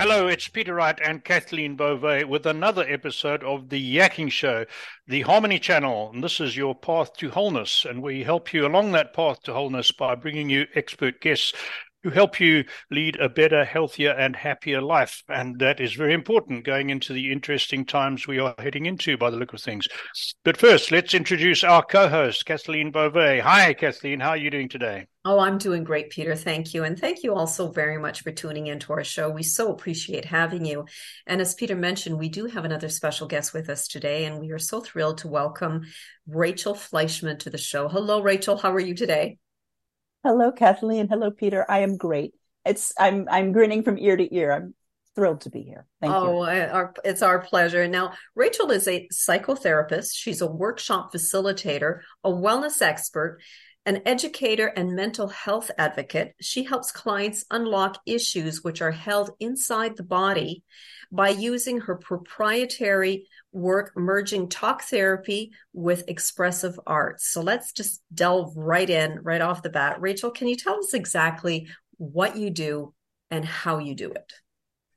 Hello, it's Peter Wright and Kathleen Beauvais with another episode of The Yakking Show, the Harmony Channel. And this is your path to wholeness. And we help you along that path to wholeness by bringing you expert guests who help you lead a better, healthier, and happier life. And that is very important going into the interesting times we are heading into by the look of things. But first, let's introduce our co host, Kathleen Beauvais. Hi, Kathleen. How are you doing today? Oh, I'm doing great, Peter. Thank you. And thank you also very much for tuning into our show. We so appreciate having you. And as Peter mentioned, we do have another special guest with us today, and we are so thrilled to welcome Rachel Fleischman to the show. Hello, Rachel. How are you today? Hello, Kathleen. Hello, Peter. I am great. It's I'm I'm grinning from ear to ear. I'm thrilled to be here. Thank oh, you. Our, it's our pleasure. Now, Rachel is a psychotherapist. She's a workshop facilitator, a wellness expert, an educator, and mental health advocate. She helps clients unlock issues which are held inside the body by using her proprietary work merging talk therapy with expressive arts. So let's just delve right in right off the bat. Rachel, can you tell us exactly what you do and how you do it?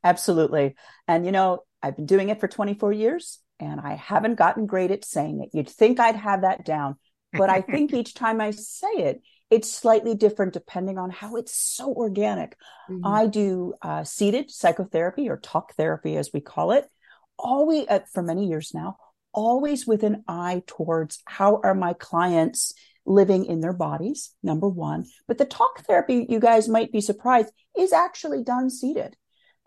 Absolutely. And you know, I've been doing it for 24 years and I haven't gotten great at saying it. You'd think I'd have that down, but I think each time I say it, it's slightly different depending on how it's so organic. Mm-hmm. I do uh, seated psychotherapy or talk therapy, as we call it, always uh, for many years now, always with an eye towards how are my clients living in their bodies, number one. But the talk therapy, you guys might be surprised, is actually done seated.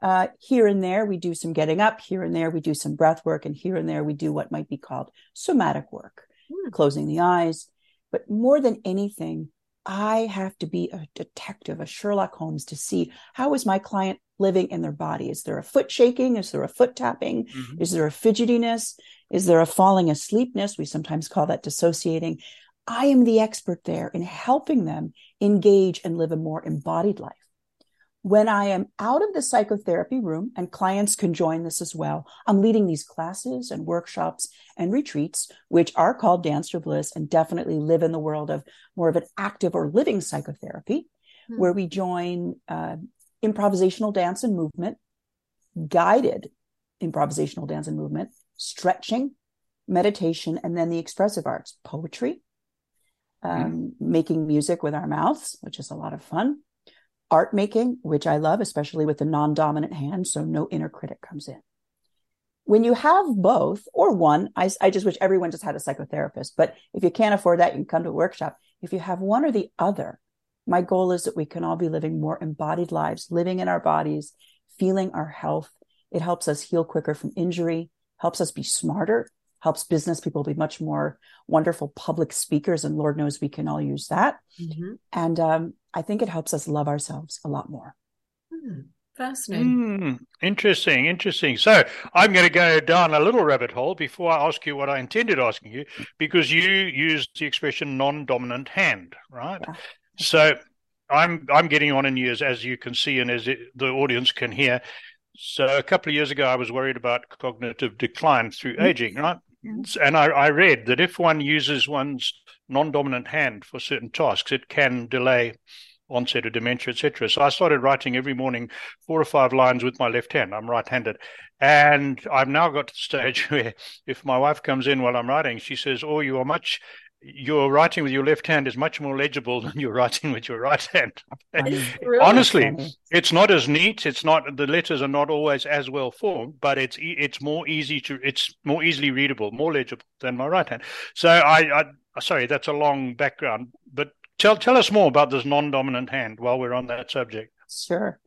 Uh, here and there, we do some getting up. Here and there, we do some breath work. And here and there, we do what might be called somatic work, mm. closing the eyes. But more than anything, I have to be a detective, a Sherlock Holmes to see how is my client living in their body? Is there a foot shaking? Is there a foot tapping? Mm-hmm. Is there a fidgetiness? Is there a falling asleepness? We sometimes call that dissociating. I am the expert there in helping them engage and live a more embodied life. When I am out of the psychotherapy room, and clients can join this as well, I'm leading these classes and workshops and retreats, which are called Dance Your Bliss and definitely live in the world of more of an active or living psychotherapy, mm-hmm. where we join uh, improvisational dance and movement, guided improvisational dance and movement, stretching, meditation, and then the expressive arts, poetry, um, mm-hmm. making music with our mouths, which is a lot of fun art making, which I love, especially with the non dominant hand. So no inner critic comes in. When you have both or one, I, I just wish everyone just had a psychotherapist. But if you can't afford that, you can come to a workshop. If you have one or the other, my goal is that we can all be living more embodied lives, living in our bodies, feeling our health. It helps us heal quicker from injury, helps us be smarter, helps business people be much more wonderful public speakers. And Lord knows we can all use that. Mm-hmm. And um, I think it helps us love ourselves a lot more. Mm, fascinating. Mm, interesting, interesting. So I'm going to go down a little rabbit hole before I ask you what I intended asking you, because you used the expression non-dominant hand, right? Yeah. So I'm I'm getting on in years, as you can see, and as it, the audience can hear. So a couple of years ago, I was worried about cognitive decline through mm-hmm. aging, right? Mm-hmm. And I, I read that if one uses one's non-dominant hand for certain tasks, it can delay onset of dementia, etc. So I started writing every morning four or five lines with my left hand. I'm right-handed, and I've now got to the stage where if my wife comes in while I'm writing, she says, "Oh, you are much." Your writing with your left hand is much more legible than your writing with your right hand. really Honestly, funny. it's not as neat. It's not the letters are not always as well formed, but it's it's more easy to it's more easily readable, more legible than my right hand. So I, I sorry, that's a long background, but Tell tell us more about this non-dominant hand while we're on that subject. Sure.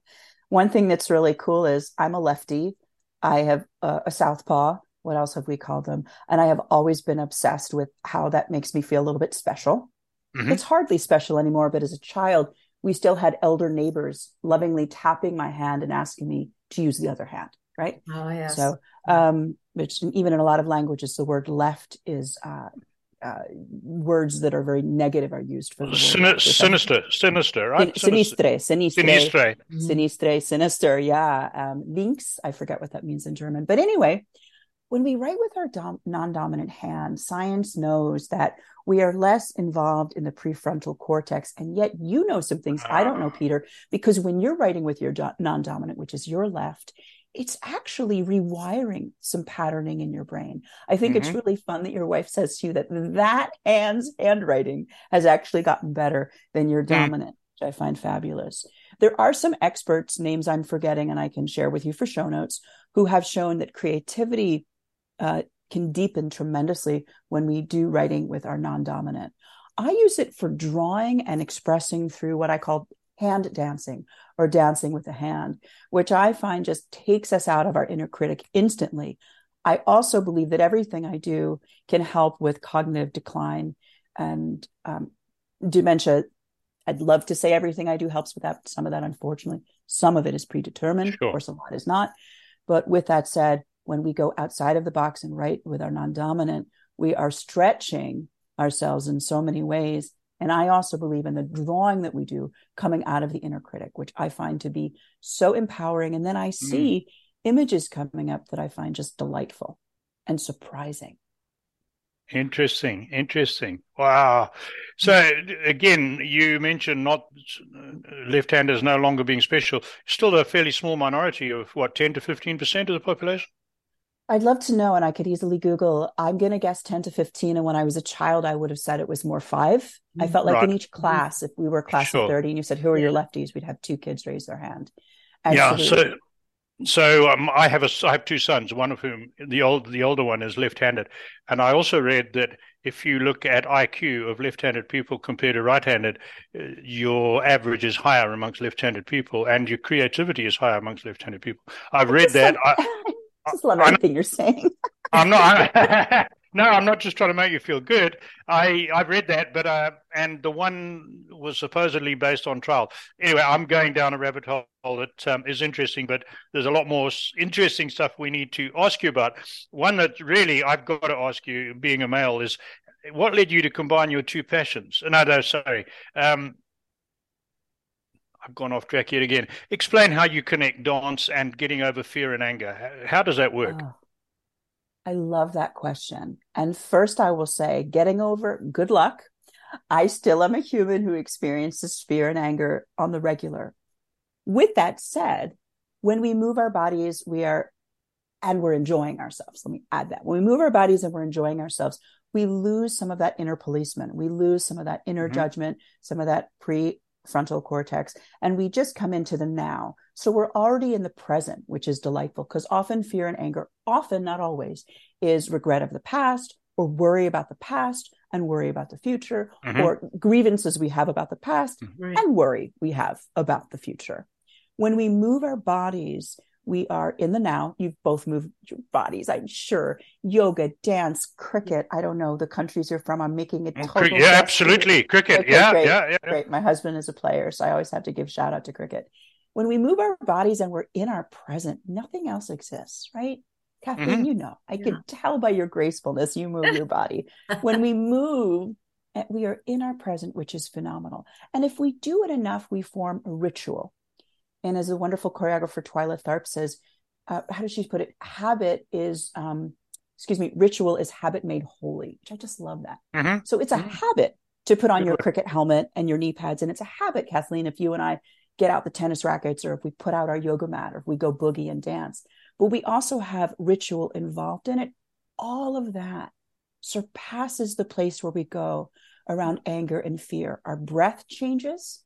One thing that's really cool is I'm a lefty. I have a, a southpaw. What else have we called them? And I have always been obsessed with how that makes me feel a little bit special. Mm-hmm. It's hardly special anymore, but as a child, we still had elder neighbors lovingly tapping my hand and asking me to use the other hand. Right. Oh, yes. So, um, which even in a lot of languages, the word left is uh, uh, words that are very negative are used for the Sin- sinister, sinister, right? Sinistre, sinistre, sinistre, sinistre, sinister. Yeah, um, links. I forget what that means in German, but anyway, when we write with our dom- non-dominant hand, science knows that we are less involved in the prefrontal cortex, and yet you know some things I don't know, Peter, because when you're writing with your do- non-dominant, which is your left, it's actually rewiring some patterning in your brain. I think mm-hmm. it's really fun that your wife says to you that that hand's handwriting has actually gotten better than your mm. dominant, which I find fabulous. There are some experts, names I'm forgetting, and I can share with you for show notes, who have shown that creativity uh, can deepen tremendously when we do writing with our non-dominant. I use it for drawing and expressing through what I call hand dancing or dancing with a hand, which I find just takes us out of our inner critic instantly. I also believe that everything I do can help with cognitive decline and um, dementia. I'd love to say everything I do helps with that. Some of that, unfortunately, some of it is predetermined. Sure. Of course, a lot is not. But with that said, when we go outside of the box and write with our non dominant, we are stretching ourselves in so many ways. And I also believe in the drawing that we do coming out of the inner critic, which I find to be so empowering. And then I mm. see mm. images coming up that I find just delightful and surprising. Interesting, interesting. Wow. So again, you mentioned not left-handers no longer being special. Still a fairly small minority of what, 10 to 15% of the population? I'd love to know, and I could easily Google. I'm going to guess 10 to 15. And when I was a child, I would have said it was more five. I felt like right. in each class, if we were a class sure. of 30 and you said, Who are your lefties? We'd have two kids raise their hand. yeah. So, so um, I have a I have two sons, one of whom the old the older one is left-handed, and I also read that if you look at IQ of left-handed people compared to right-handed, uh, your average is higher amongst left-handed people, and your creativity is higher amongst left-handed people. I've read that. I, I just love everything you're saying. I'm not. i no, I'm not just trying to make you feel good. I I've read that, but uh, and the one was supposedly based on trial. Anyway, I'm going down a rabbit hole that um, is interesting, but there's a lot more interesting stuff we need to ask you about. One that really I've got to ask you, being a male, is what led you to combine your two passions? No, no, sorry. Um, gone off track yet again. Explain how you connect dance and getting over fear and anger. How, does that work? Oh, I love that question. And first, I will say, getting over, good luck. I still am a human who experiences fear and anger on the regular. With that said, when we move our bodies, we are, and we're enjoying ourselves. Let me add that. When we move our bodies and we're enjoying ourselves, we lose some of that inner policeman. We lose some of that inner mm-hmm. judgment, some of that pre frontal cortex, and we just come into the now. So we're already in the present, which is delightful because often fear and anger, often, not always, is regret of the past or worry about the past and worry about the future mm-hmm. or grievances we have about the past mm-hmm. and worry we have about the future. When we move our bodies we are in the now. You've both moved your bodies, I'm sure. Yoga, dance, cricket. I don't know the countries you're from. I'm making it. Oh, yeah, absolutely. Cricket. Okay, yeah, great, yeah, yeah. Great. My husband is a player, so I always have to give shout out to cricket. When we move our bodies and we're in our present, nothing else exists, right? Kathleen, mm-hmm. you know, I yeah. can tell by your gracefulness you move your body. when we move, eh, we are in our present, which is phenomenal. And if we do it enough, we form a ritual. And as the wonderful choreographer, Twyla Tharp says, uh, how does she put it? Habit is, um, excuse me, ritual is habit made holy, which I just love that. Mm-hmm. So it's a mm-hmm. habit to put on your cricket helmet and your knee pads. And it's a habit, Kathleen, if you and I get out the tennis rackets or if we put out our yoga mat or if we go boogie and dance. But we also have ritual involved in it. All of that surpasses the place where we go around anger and fear. Our breath changes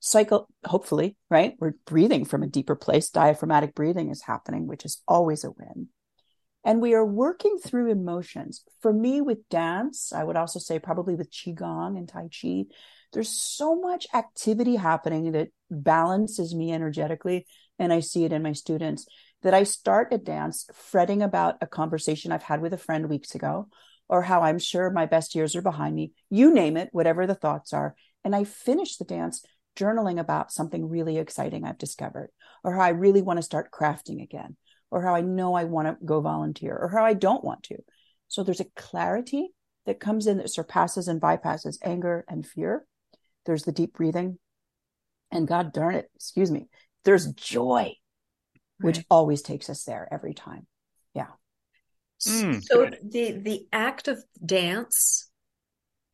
cycle hopefully right? We're breathing from a deeper place. Diaphragmatic breathing is happening which is always a win. And we are working through emotions. For me with dance i would also say probably with qigong and tai chi there's so much activity happening that balances me energetically and i see it in my students that i start a dance fretting about a conversation i've had with a friend weeks ago or how i'm sure my best years are behind me. You name it whatever the thoughts are. And i finish the dance journaling about something really exciting I've discovered, or how I really want to start crafting again, or how I know I want to go volunteer, or how I don't want to. So there's a clarity that comes in that surpasses and bypasses anger and fear. There's the deep breathing. And God darn it, excuse me, there's joy, which right. always takes us there every time. Yeah. Mm, so good. the the act of dance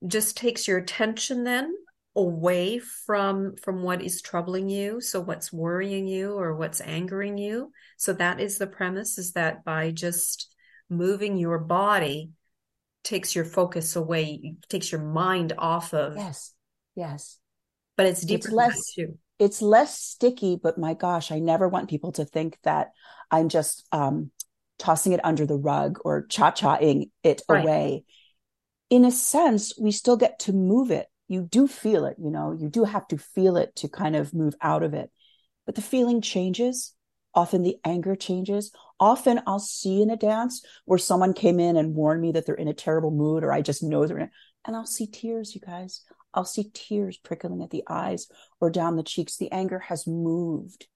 just takes your attention then away from from what is troubling you so what's worrying you or what's angering you. So that is the premise is that by just moving your body takes your focus away takes your mind off of yes yes. But it's deeper it's less too. it's less sticky but my gosh i never want people to think that i'm just um tossing it under the rug or cha-chaing it Right. away. In a sense we still get to move it you do feel it you know you do have to feel it to kind of move out of it. But the feeling changes. Often the anger changes. Often i'll see in a dance where someone came in and warned me that they're in a terrible mood or i just know they're in and i'll see tears you guys. I'll see tears prickling at the eyes or down the cheeks. The anger has moved.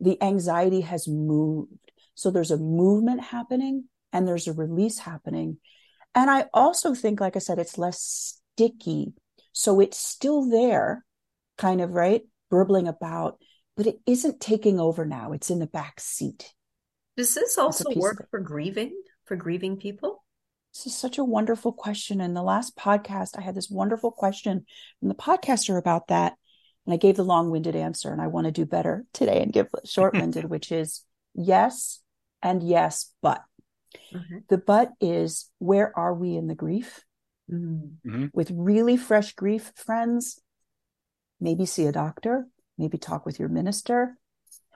The anxiety has moved. So there's a movement happening and there's a release happening. And i also think like i said it's less sticky so it's still there kind of right burbling about but it isn't taking over now it's in the back seat does this also work for grieving for grieving people This is such a wonderful question. In the last podcast, I had this wonderful question from the podcaster about that. And I gave the long winded answer. And I want to do better today and give short winded, which is yes and yes, but. Mhm. The but is where are we in the grief? Mm. With really fresh grief, friends, maybe see a doctor, maybe talk with your minister,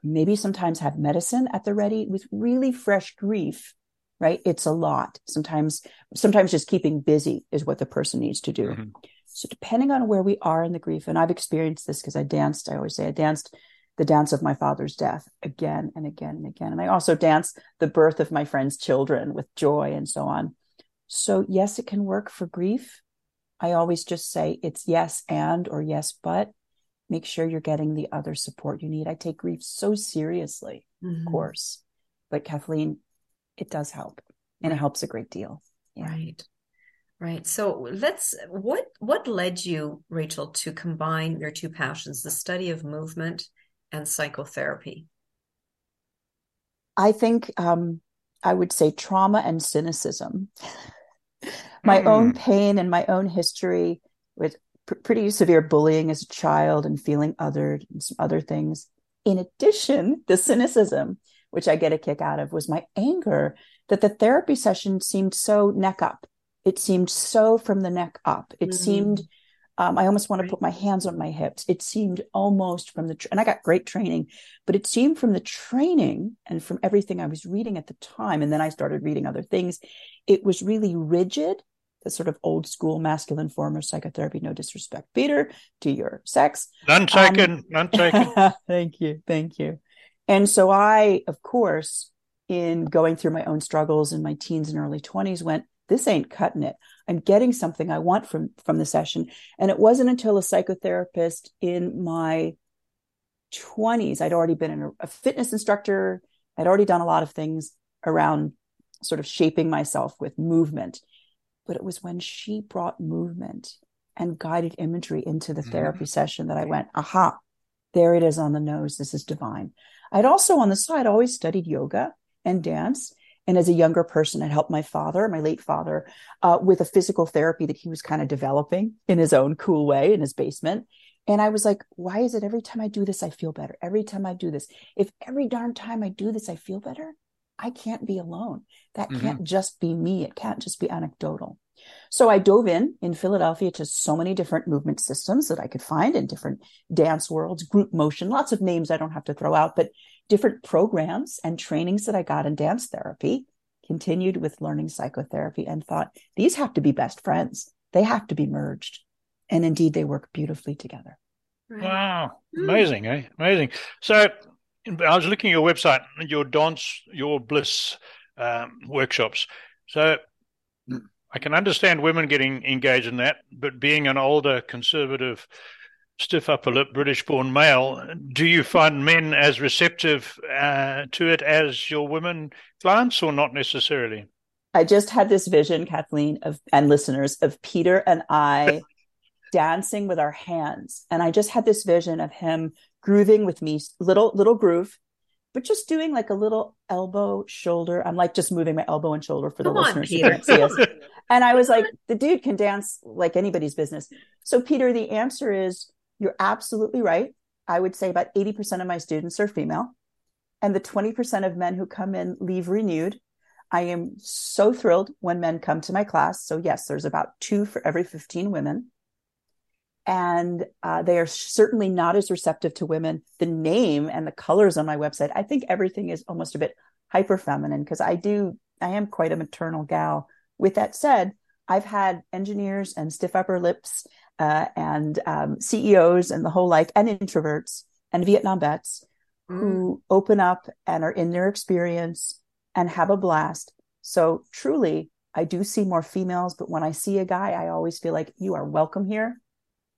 maybe sometimes have medicine at the ready. With really fresh grief, right? It's a lot. Sometimes, sometimes just keeping busy is what the person needs to do. Mhm. So depending on where we are in the grief, and I've experienced this because I danced, I always say I danced the dance of my father's death again and again and again. And I also danced the birth of my friend's children with joy and so on. So yes, it can work for grief. I always just say it's yes and or yes, but make sure you're getting the other support you need. I take grief so seriously, Mhm. of course. But Kathleen, it does help. And it helps a great deal. Yeah. Right. Right. So let's what what led you, Rachel, to combine your two passions, the study of movement and psychotherapy? I think um, I would say trauma and cynicism. my Hmm. own pain and my own history with pr- pretty severe bullying as a child and feeling othered and some other things. In addition, the cynicism, which I get a kick out of, was my anger that the therapy session seemed so neck up. It seemed so from the neck up. It Mhm. seemed, um, I almost want to put my hands on my hips. It seemed almost from the, tr- and I got great training, but it seemed from the training and from everything I was reading at the time. And then I started reading other things. It was really rigid, the sort of old school masculine form of psychotherapy. No disrespect, Peter, to your sex. None Um, taken. None taken. thank you. Thank you. And so I, of course, in going through my own struggles in my teens and early 20s, went, this ain't cutting it. I'm getting something I want from from the session. And it wasn't until a psychotherapist in my 20s, I'd already been a, a fitness instructor. I'd already done a lot of things around sort of shaping myself with movement. But it was when she brought movement and guided imagery into the Mhm. therapy session that I went, aha, there it is on the nose. This is divine. I'd also on the side always studied yoga and dance. And as a younger person, I'd helped my father, my late father, uh, with a physical therapy that he was kind of developing in his own cool way in his basement. And I was like, why is it every time I do this, I feel better? Every time I do this, if every darn time I do this, I feel better, I can't be alone. That Mhm. can't just be me. It can't just be anecdotal. So I dove in in Philadelphia to so many different movement systems that I could find in different dance worlds, group motion, lots of names I don't have to throw out, but different programs and trainings that I got in dance therapy, continued with learning psychotherapy and thought these have to be best friends. They have to be merged. And indeed, they work beautifully together. Right. Wow, Mm. amazing, eh? Amazing. So, I was looking at your website, your dance, your bliss um, workshops. So, I can understand women getting engaged in that, but being an older, conservative, stiff upper lip, British born male, do you find men as receptive uh, to it as your women clients, or not necessarily? I just had this vision, Kathleen, of and listeners of Peter and I dancing with our hands. And I just had this vision of him grooving with me, little little groove, but just doing like a little elbow shoulder. I'm like just moving my elbow and shoulder for the Come on, listeners who can't see us. And I was like, the dude can dance like anybody's business. So, Peter, the answer is you're absolutely right. I would say about 80% of my students are female, and the 20% of men who come in leave renewed. I am so thrilled when men come to my class. So, yes, there's about two for every 15 women. And uh, they are certainly not as receptive to women. The name and the colors on my website, I think everything is almost a bit hyper feminine because I do, I am quite a maternal gal. With that said, I've had engineers and stiff upper lips uh, and um, CEOs and the whole like, and introverts and Vietnam vets Mm. who open up and are in their experience and have a blast. So truly, I do see more females, but when I see a guy, I always feel like you are welcome here.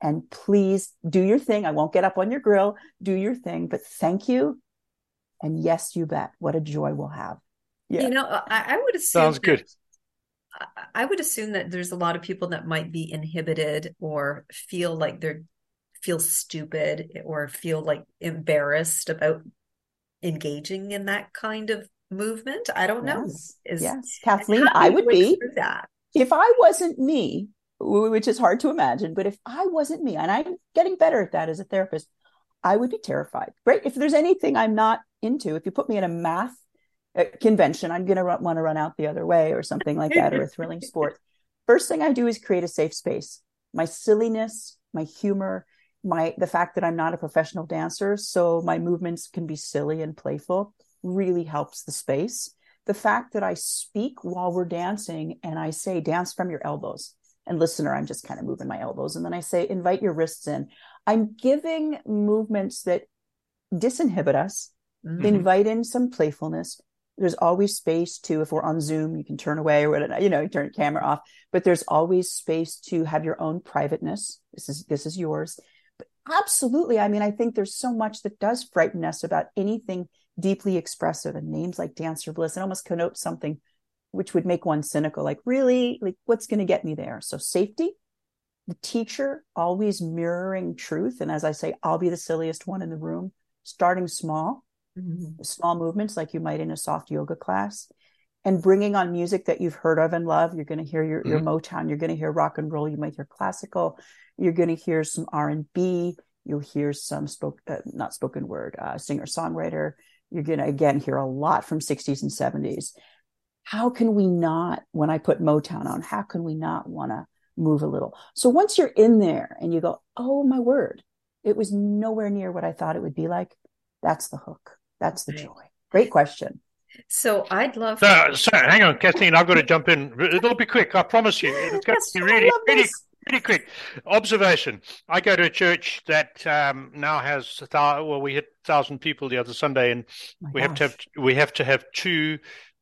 And please do your thing. I won't get up on your grill. Do your thing, but thank you. And yes, you bet. What a joy we'll have. Yeah. You know, I, I would assume Sounds good. I- would assume that there's a lot of people that might be inhibited or feel like they're feel stupid or feel like embarrassed about engaging in that kind of movement. I don't know. Is yes. Kathleen, I would be. that. if I wasn't me, which is hard to imagine, but if I wasn't me, and I'm getting better at that as a therapist, I would be terrified. Right? If there's anything I'm not into, if you put me in a math convention, I'm going to want to run out the other way or something like that, or a thrilling sport. First thing I do is create a safe space. My silliness, my humor, my the fact that I'm not a professional dancer, so my movements can be silly and playful, really helps the space the fact that I speak while we're dancing and I say dance from your elbows. And listener, I'm just kind of moving my elbows. And then I say invite your wrists in. I'm giving movements that disinhibit us, Mhm. invite in some playfulness. There's always space to, if we're on Zoom, you can turn away or whatever, you know, turn the camera off, but there's always space to have your own privateness. This is, this is yours. But absolutely. I mean, I think there's so much that does frighten us about anything deeply expressive and names like dancer bliss. It almost connotes something which would make one cynical, like really, like what's going to get me there? So safety, the teacher always mirroring truth. And as I say, I'll be the silliest one in the room, starting small Mhm. small movements like you might in a soft yoga class and bringing on music that you've heard of and love. You're going to hear your, your motown you're going to hear rock and roll you might hear classical. You're going to hear some r&b you'll hear some spoke uh, not spoken word uh, singer songwriter you're going to again hear a lot from 60s and 70s how can we not when i put motown on how can we not want to move a little? So once you're in there and you go oh my word it was nowhere near what i thought it would be like that's the hook that's the joy. Great question. So I'd love So, so hang on, Kathleen. I've got to jump in. It'll be quick. I promise you. It's going Yes, to be really, love really, really quick. Observation. I go to a church that um, now has a thou- well, we hit thousand people the other Sunday, and My we have to have we have to have two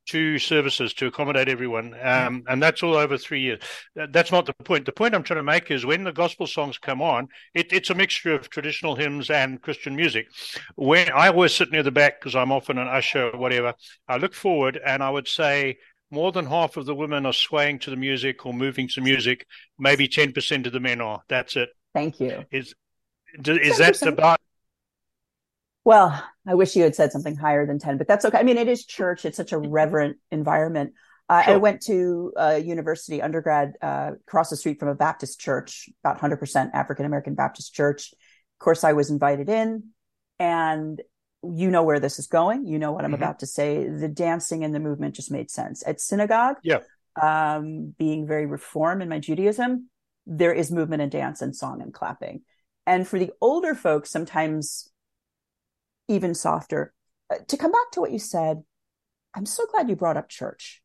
two services to accommodate everyone, um, and that's all over three years. That's not the point. The point I'm trying to make is when the gospel songs come on, it, it's a mixture of traditional hymns and Christian music. When I always sit near the back because I'm often an usher or whatever, I look forward and I would say more than half of the women are swaying to the music or moving to music. Maybe ten percent of the men are. That's it. Thank you. Is is that 10%. about? Well, I wish you had said something higher than 10, but that's okay. I mean, it is church. It's such a reverent environment. Uh, I went to a university undergrad uh, across the street from a Baptist church, about 100% African American Baptist church. Of course, I was invited in, and you know where this is going. You know what I'm Mhm. about to say. The dancing and the movement just made sense. At synagogue, Yeah. um, being very reform in my Judaism, there is movement and dance and song and clapping. And for the older folks, sometimes even softer. Uh, to come back to what you said, I'm so glad you brought up church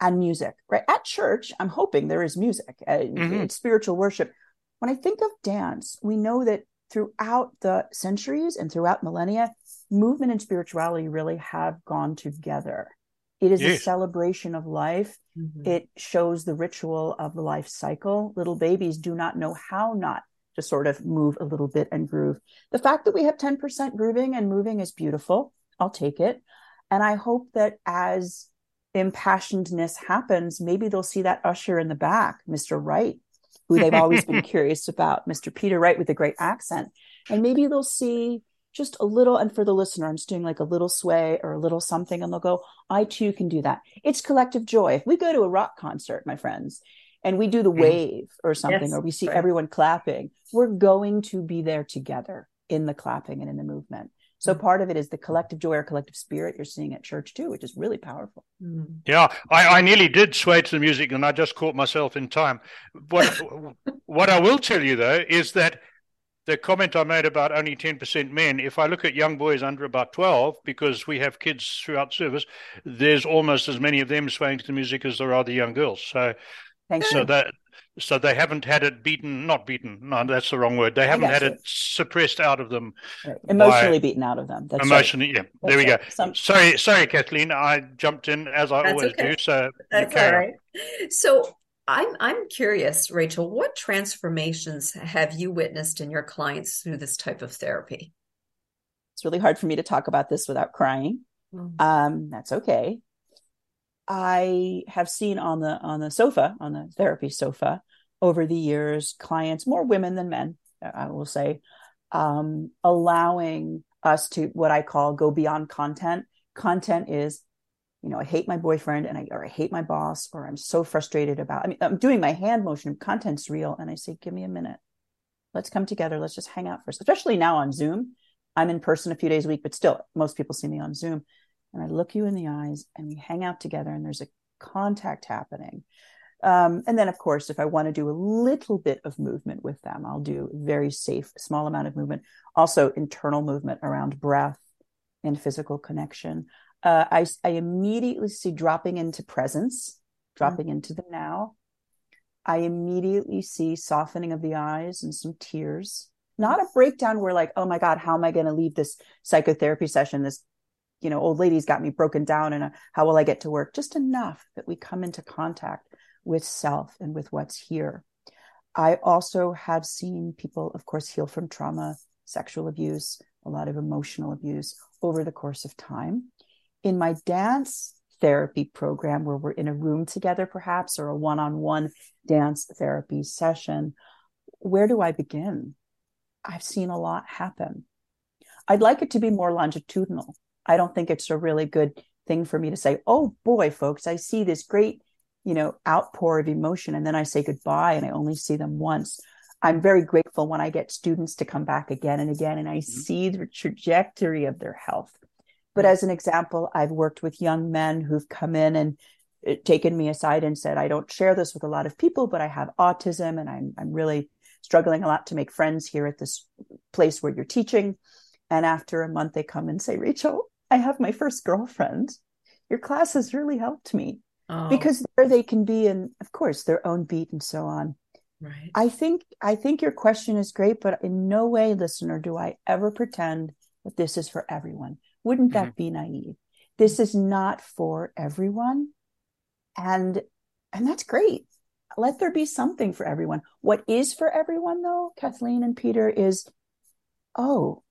and music, right? At church, I'm hoping there is music, uh, Mhm. spiritual worship. When I think of dance, we know that throughout the centuries and throughout millennia, movement and spirituality really have gone together. It is a celebration of life. Mhm. It shows the ritual of the life cycle. Little babies do not know how not to sort of move a little bit and groove. The fact that we have 10% grooving and moving is beautiful. I'll take it. And I hope that as impassionedness happens, maybe they'll see that usher in the back, Mr. Wright, who they've always been curious about, Mr. Peter Wright with a great accent. And maybe they'll see just a little. And for the listener, I'm just doing like a little sway or a little something, and they'll go, I too can do that. It's collective joy. If we go to a rock concert, my friends, and we do the mm-hmm. wave or something, yes, or we see right. everyone clapping, we're going to be there together in the clapping and in the movement. So mm-hmm. part of it is the collective joy or collective spirit you're seeing at church too, which is really powerful. Mm-hmm. Yeah, I, I nearly did sway to the music, and I just caught myself in time. What what I will tell you though is that the comment I made about only 10% men, if I look at young boys under about 12, because we have kids throughout service, there's almost as many of them swaying to the music as there are the young girls. So, Thank so you. that so they haven't had it beaten, not beaten. No, that's the wrong word. They haven't had you. it suppressed out of them, right. emotionally by, beaten out of them. That's emotionally, right. yeah. That's there we right. go. Some... Sorry, sorry, Kathleen. I jumped in as I that's always okay. do. So that's all right. So I'm I'm curious, Rachel, what transformations have you witnessed in your clients through this type of therapy? It's really hard for me to talk about this without crying. Mm-hmm. Um, that's okay. I have seen on the on the sofa, on the therapy sofa, over the years, clients, more women than men, I will say, um, allowing us to what I call go beyond content. Content is you know, I hate my boyfriend and I or I hate my boss or I'm so frustrated about I mean I'm doing my hand motion, content's real, and I say, give me a minute. Let's come together. Let's just hang out first. Especially now on Zoom. I'm in person a few days a week, but still most people see me on Zoom. And I look you in the eyes and we hang out together and there's a contact happening. Um, and then, of course, if I want to do a little bit of movement with them, I'll do very safe, small amount of movement. Also, internal movement around breath and physical connection uh, I, I immediately see dropping into presence, dropping mm-hmm. into the now. I immediately see softening of the eyes and some tears. Not a breakdown where like, oh my God, how am I going to leave this psychotherapy session? This, you know, old lady's got me broken down and how will I get to work? Just enough that we come into contact with self and with what's here. I also have seen people, of course, heal from trauma, sexual abuse, a lot of emotional abuse over the course of time in my dance therapy program where we're in a room together perhaps or a one-on-one dance therapy session where do i begin i've seen a lot happen i'd like it to be more longitudinal i don't think it's a really good thing for me to say oh boy folks i see this great you know outpour of emotion and then i say goodbye and i only see them once i'm very grateful when i get students to come back again and again and i mm-hmm. see the trajectory of their health but as an example, I've worked with young men who've come in and uh, taken me aside and said, I don't share this with a lot of people, but I have autism and I'm, I'm really struggling a lot to make friends here at this place where you're teaching. And after a month, they come and say, Rachel, I have my first girlfriend. Your class has really helped me oh. because there they can be in, of course, their own beat and so on. Right. I think I think your question is great, but in no way, listener, do I ever pretend that this is for everyone. Wouldn't that mm-hmm. be naive? This is not for everyone. And and that's great. Let there be something for everyone. What is for everyone though, Kathleen and Peter, is oh,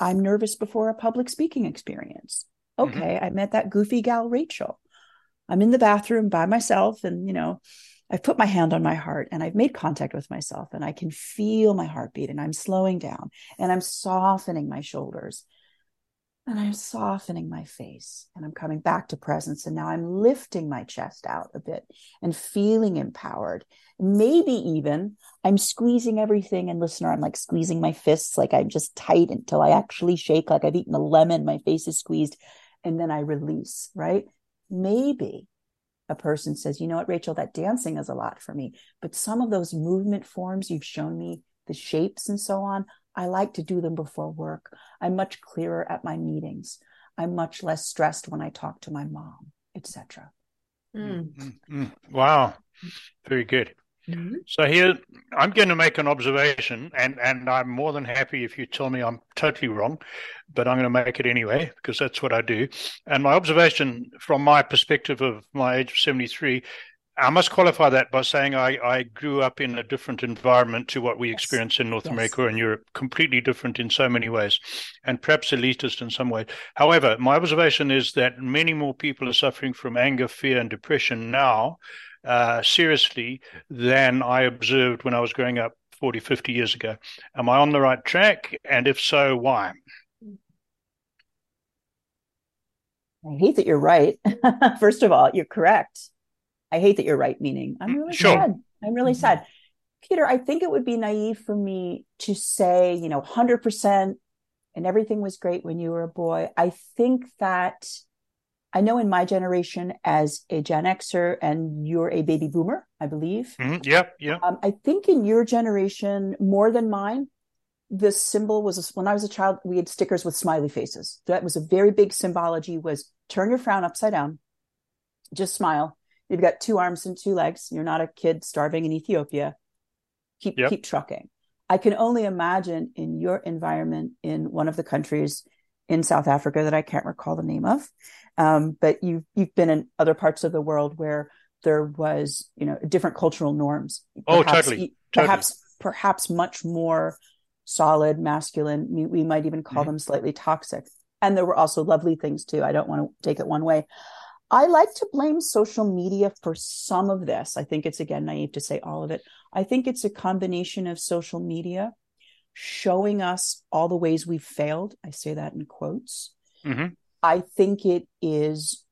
I'm nervous before a public speaking experience. Mm-hmm. Okay, mm-hmm. I met that goofy gal Rachel. I'm in the bathroom by myself and you know, I've put my hand on my heart and I've made contact with myself and I can feel my heartbeat and I'm slowing down and I'm softening my shoulders and I'm softening my face and I'm coming back to presence. And now I'm lifting my chest out a bit and feeling empowered. Maybe even I'm squeezing everything. And listener, I'm like squeezing my fists like I'm just tight until I actually shake like I've eaten a lemon. My face is squeezed. And then I release, right? Maybe a person says, you know what, Rachel, that dancing is a lot for me. But some of those movement forms you've shown me, the shapes and so on, I like to do them before work. I'm much clearer at my meetings. I'm much less stressed when I talk to my mom, etc. Mm. Mm-hmm. Wow, very good. Mm-hmm. So here, I'm going to make an observation, and and I'm more than happy if you tell me I'm totally wrong, but I'm going to make it anyway because that's what I do. And my observation, from my perspective of my age of 73, I must qualify that by saying I, I grew up in a different environment to what we yes. experience in North yes. America and Europe, completely different in so many ways, and perhaps elitist in some ways. However, my observation is that many more people are suffering from anger, fear, and depression now, uh, seriously, than I observed when I was growing up 40, 50 years ago. Am I on the right track? And if so, why? I hate that you're right. First of all, you're correct. I hate that you're right, meaning I'm really sure. sad. I'm really mm-hmm. sad. Peter, I think it would be naive for me to say, you know, 100% and everything was great when you were a boy. I think that I know in my generation as a Gen Xer and you're a baby boomer, I believe. Mm-hmm. Yeah, yeah. Um, I think in your generation, more than mine, the symbol was a, when I was a child, we had stickers with smiley faces. That was a very big symbology was turn your frown upside down, just smile. You've got two arms and two legs. You're not a kid starving in Ethiopia. Keep yep. keep trucking. I can only imagine in your environment in one of the countries in South Africa that I can't recall the name of, um, but you've you've been in other parts of the world where there was you know different cultural norms. Oh, perhaps, totally, perhaps totally. perhaps much more solid, masculine. We might even call mm-hmm. them slightly toxic. And there were also lovely things too. I don't want to take it one way. I like to blame social media for some of this. I think it's again naive to say all of it. I think it's a combination of social media showing us all the ways we've failed. I say that in quotes. Mm-hmm. I think it is,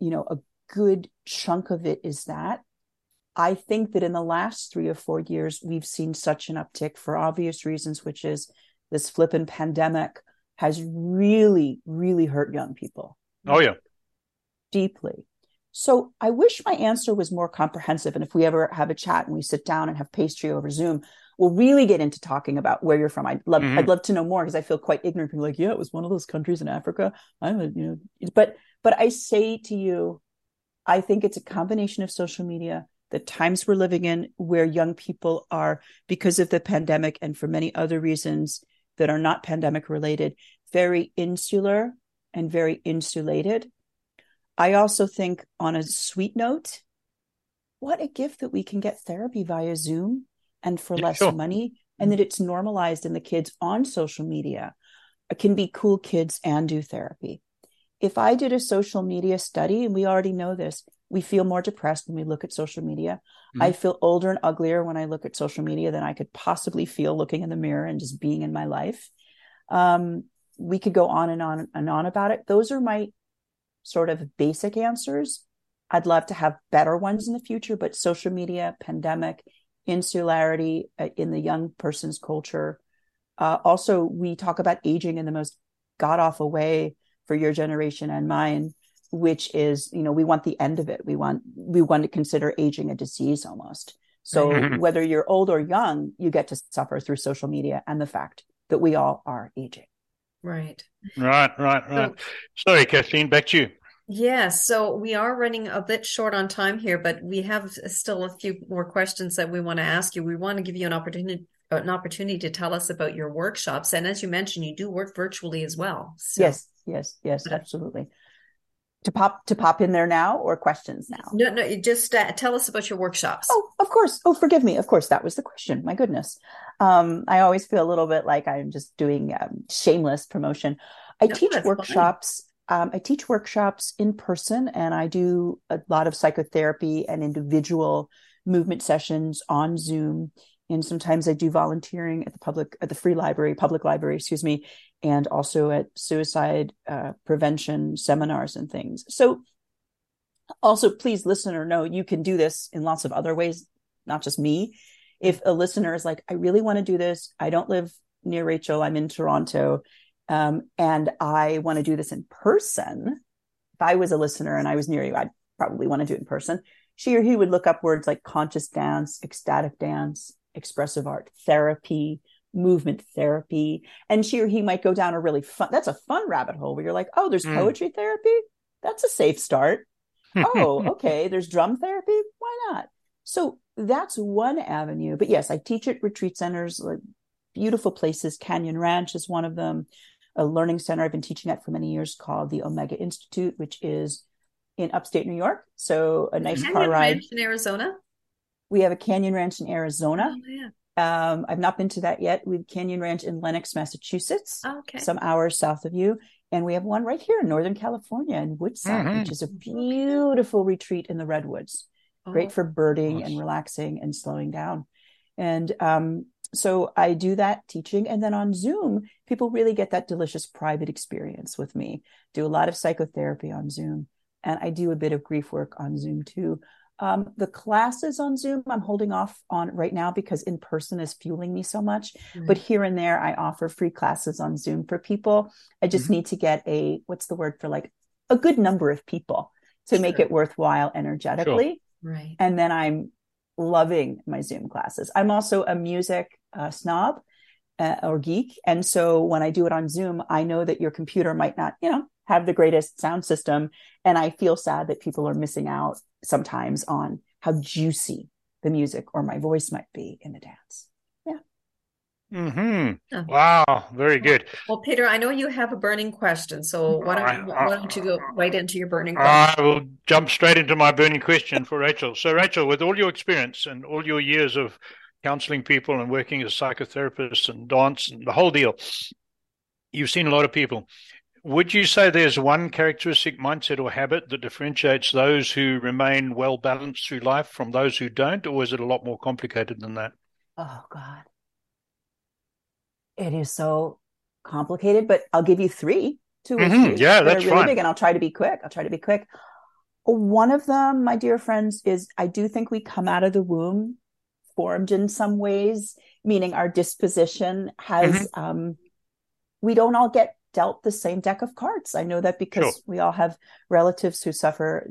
you know, a good chunk of it is that. I think that in the last three or four years, we've seen such an uptick for obvious reasons, which is this flippin' pandemic has really, really hurt young people. Oh, yeah. Deeply. So I wish my answer was more comprehensive. And if we ever have a chat and we sit down and have pastry over Zoom, we'll really get into talking about where you're from. I'd love, mm-hmm. I'd love to know more because I feel quite ignorant. People like, yeah, it was one of those countries in Africa. I'm a, you know, but, but I say to you, I think it's a combination of social media, the times we're living in where young people are because of the pandemic and for many other reasons that are not pandemic related very insular and very insulated i also think on a sweet note what a gift that we can get therapy via zoom and for less sure. money and that it's normalized in the kids on social media can be cool kids and do therapy if i did a social media study and we already know this we feel more depressed when we look at social media. Mm-hmm. I feel older and uglier when I look at social media than I could possibly feel looking in the mirror and just being in my life. Um, we could go on and on and on about it. Those are my sort of basic answers. I'd love to have better ones in the future, but social media, pandemic, insularity uh, in the young person's culture. Uh, also, we talk about aging in the most god awful way for your generation and mine which is you know we want the end of it we want we want to consider aging a disease almost so mm-hmm. whether you're old or young you get to suffer through social media and the fact that we all are aging right right right right so, sorry kathleen back to you yeah, so we are running a bit short on time here, but we have still a few more questions that we want to ask you. We want to give you an opportunity an opportunity to tell us about your workshops, and as you mentioned, you do work virtually as well. So. Yes, yes, yes, absolutely to pop to pop in there now or questions now? No, no. Just uh, tell us about your workshops. Oh, of course. Oh, forgive me. Of course, that was the question. My goodness. Um, I always feel a little bit like I'm just doing um, shameless promotion. I no, teach workshops. Um, I teach workshops in person, and I do a lot of psychotherapy and individual movement sessions on Zoom and sometimes I do volunteering at the public at the free library, public library, excuse me, and also at suicide uh, prevention seminars and things. So, also please, listener, know you can do this in lots of other ways, not just me. If a listener is like, I really want to do this, I don't live near Rachel, I'm in Toronto, um, and I want to do this in person. If I was a listener and I was near you, I'd probably want to do it in person. She or he would look up words like conscious dance, ecstatic dance, expressive art therapy, movement therapy. And she or he might go down a really fun, that's a fun rabbit hole where you're like, oh, there's mm. poetry therapy. That's a safe start. oh, okay. There's drum therapy. Why not? So that's one avenue. But yes, I teach at retreat centers, like beautiful places. Canyon Ranch is one of them. A learning center I've been teaching at for many years called the Omega Institute, which is in upstate New York. So a nice Canyon car ride. Ranch in Arizona. We have a Canyon Ranch in Arizona. Oh, yeah. Um, I've not been to that yet. We have Canyon Ranch in Lenox, Massachusetts, oh, okay. some hours south of you. And we have one right here in Northern California in Woodside, mm-hmm. which is a beautiful retreat in the redwoods. Oh, Great for birding gosh. and relaxing and slowing down. And um, so I do that teaching. And then on Zoom, people really get that delicious private experience with me. Do a lot of psychotherapy on Zoom, and I do a bit of grief work on Zoom too. Um, the classes on Zoom, I'm holding off on right now because in person is fueling me so much. Mm-hmm. But here and there, I offer free classes on Zoom for people. I just mm-hmm. need to get a what's the word for like a good number of people to sure. make it worthwhile energetically. Sure. Right. And then I'm loving my Zoom classes. I'm also a music uh, snob uh, or geek. And so when I do it on Zoom, I know that your computer might not, you know, have the greatest sound system. And I feel sad that people are missing out sometimes on how juicy the music or my voice might be in the dance. Yeah. Hmm. Wow. Very good. Well, Peter, I know you have a burning question, so why don't you, why don't you go right into your burning question? I will jump straight into my burning question for Rachel. So, Rachel, with all your experience and all your years of counseling people and working as psychotherapists and dance and the whole deal, you've seen a lot of people. Would you say there's one characteristic, mindset, or habit that differentiates those who remain well balanced through life from those who don't, or is it a lot more complicated than that? Oh, God. It is so complicated, but I'll give you three, 2 mm-hmm. three. Yeah, that's really fine. big, and I'll try to be quick. I'll try to be quick. One of them, my dear friends, is I do think we come out of the womb formed in some ways, meaning our disposition has, mm-hmm. um, we don't all get dealt the same deck of cards. I know that because sure. we all have relatives who suffer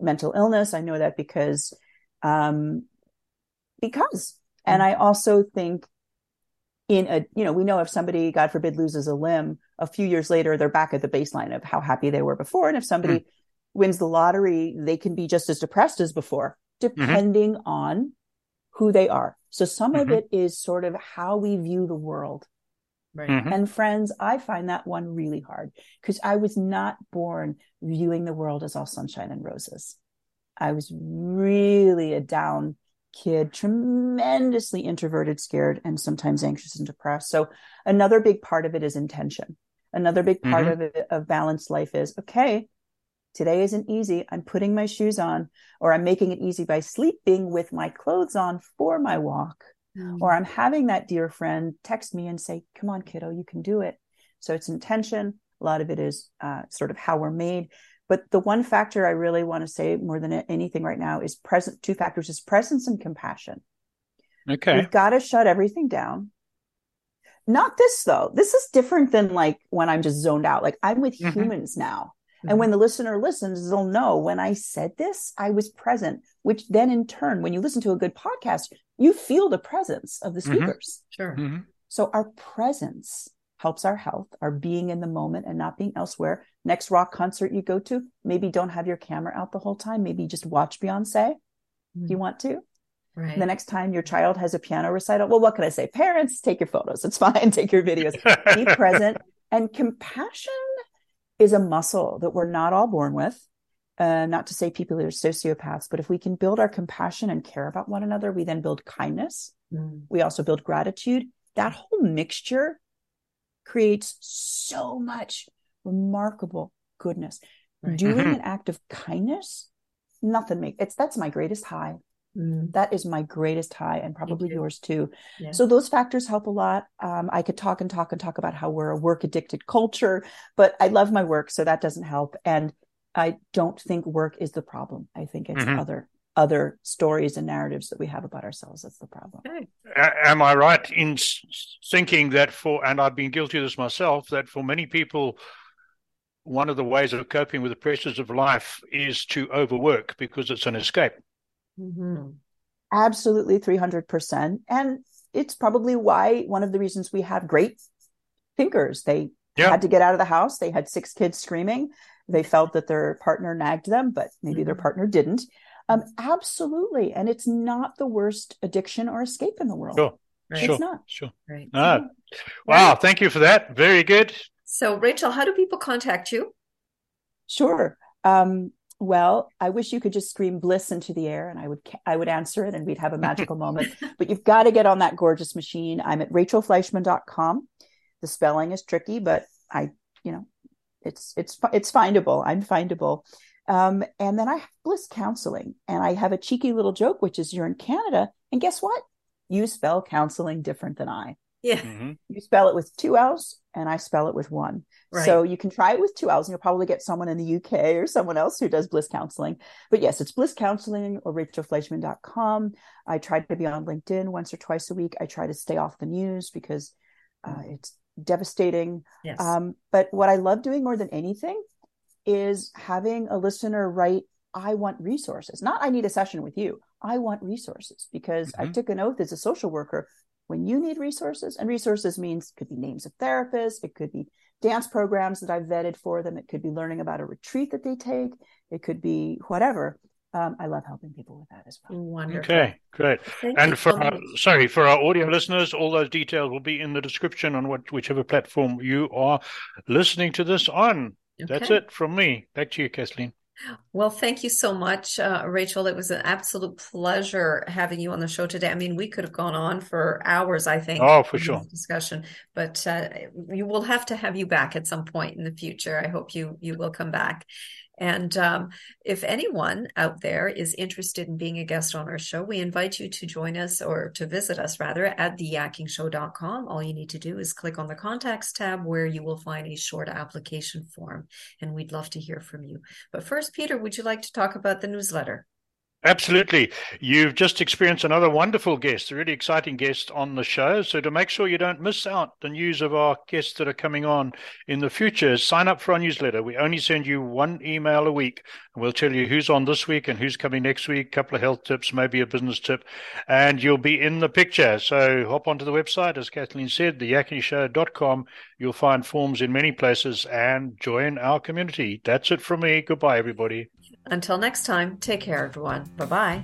mental illness. I know that because, um, because, mm-hmm. and I also think in a, you know, we know if somebody, God forbid, loses a limb, a few years later, they're back at the baseline of how happy they were before. And if somebody mm-hmm. wins the lottery, they can be just as depressed as before, mm-hmm. depending mm-hmm. on who they are. So some of it is sort of how we view the world Right. Mm-hmm. And friends, I find that one really hard because I was not born viewing the world as all sunshine and roses. I was really a down kid, tremendously introverted, scared, and sometimes anxious and depressed. So another big part of it is intention. Another big part mm-hmm. of it, of balanced life is okay, today isn't easy. I'm putting my shoes on, or I'm making it easy by sleeping with my clothes on for my walk mm. or I'm having that dear friend text me and say, come on, kiddo, you can do it. So it's intention. A lot of it is uh, sort of how we're made. But the one factor I really want to say more than anything right now is present. Two factors is presence and compassion. Okay. We've got to shut everything down. Not this though. This is different than like when I'm just zoned out. Like I'm with mm-hmm. humans now. Mm-hmm. And when the listener listens, they'll know when I said this, I was present, which then in turn, when you listen to a good podcast, you feel the presence of the mm-hmm. speakers. Mm-hmm. Sure. Mm-hmm. So our presence helps our health, our being in the moment and not being elsewhere. Next rock concert you go to, maybe don't have your camera out the whole time. Maybe just watch Beyonce if you mm. want to. Right. The next time your child has a piano recital, well, what can I say? Parents, take your photos. It's fine. Take your videos. Be present. And compassion is a muscle that we're not all born with. Uh, not to say people are sociopaths, but if we can build our compassion and care about one another, we then build kindness. Mm. We also build gratitude. That whole mixture creates so much remarkable goodness. Right. Doing mm-hmm. an act of kindness, nothing make it's that's my greatest high. Mm. That is my greatest high and probably yours too. Yeah. So those factors help a lot. Um, I could talk and talk and talk about how we're a work addicted culture, but I love my work, so that doesn't help. And I don't think work is the problem. I think it's mm-hmm. other other stories and narratives that we have about ourselves that's the problem. Okay. Am I right in thinking that for, and I've been guilty of this myself, that for many people, one of the ways of coping with the pressures of life is to overwork because it's an escape? Mm-hmm. Absolutely, 300%. And it's probably why one of the reasons we have great thinkers. They yeah. had to get out of the house. They had six kids screaming. They felt that their partner nagged them, but maybe mm-hmm. their partner didn't. Um, absolutely. And it's not the worst addiction or escape in the world. Sure. Right. Sure. It's not. Sure. Right. Ah. Wow. Thank you for that. Very good. So, Rachel, how do people contact you? Sure. Um, well, I wish you could just scream bliss into the air and I would I would answer it and we'd have a magical moment. But you've got to get on that gorgeous machine. I'm at rachelfleischman.com. The spelling is tricky, but I, you know, it's it's it's findable. I'm findable. Um, and then I have bliss counseling and I have a cheeky little joke, which is you're in Canada and guess what? You spell counseling different than I. Yeah. Mm-hmm. You spell it with two L's and I spell it with one. Right. So you can try it with two L's and you'll probably get someone in the UK or someone else who does bliss counseling. But yes, it's bliss counseling or rachelfleischman.com. I try to be on LinkedIn once or twice a week. I try to stay off the news because uh, it's devastating. Yes. Um, but what I love doing more than anything is having a listener write, I want resources. Not I need a session with you. I want resources because mm-hmm. I took an oath as a social worker. When you need resources, and resources means could be names of therapists, it could be dance programs that I've vetted for them, it could be learning about a retreat that they take, it could be whatever. Um, I love helping people with that as well. Wonderful. Okay, great. Thank and for our, sorry for our audio listeners, all those details will be in the description on what, whichever platform you are listening to this on. Okay. That's it from me. Back to you, Kathleen. Well, thank you so much, uh, Rachel. It was an absolute pleasure having you on the show today. I mean, we could have gone on for hours, I think. Oh, for sure. Discussion, but uh, we will have to have you back at some point in the future. I hope you you will come back. And um, if anyone out there is interested in being a guest on our show, we invite you to join us or to visit us rather at theyakkingshow.com. All you need to do is click on the contacts tab where you will find a short application form. And we'd love to hear from you. But first, Peter, would you like to talk about the newsletter? Absolutely. You've just experienced another wonderful guest, a really exciting guest on the show. So, to make sure you don't miss out the news of our guests that are coming on in the future, sign up for our newsletter. We only send you one email a week, and we'll tell you who's on this week and who's coming next week, a couple of health tips, maybe a business tip, and you'll be in the picture. So, hop onto the website, as Kathleen said, theyakkingshow.com. You'll find forms in many places and join our community. That's it from me. Goodbye, everybody. Until next time, take care, everyone. Bye bye.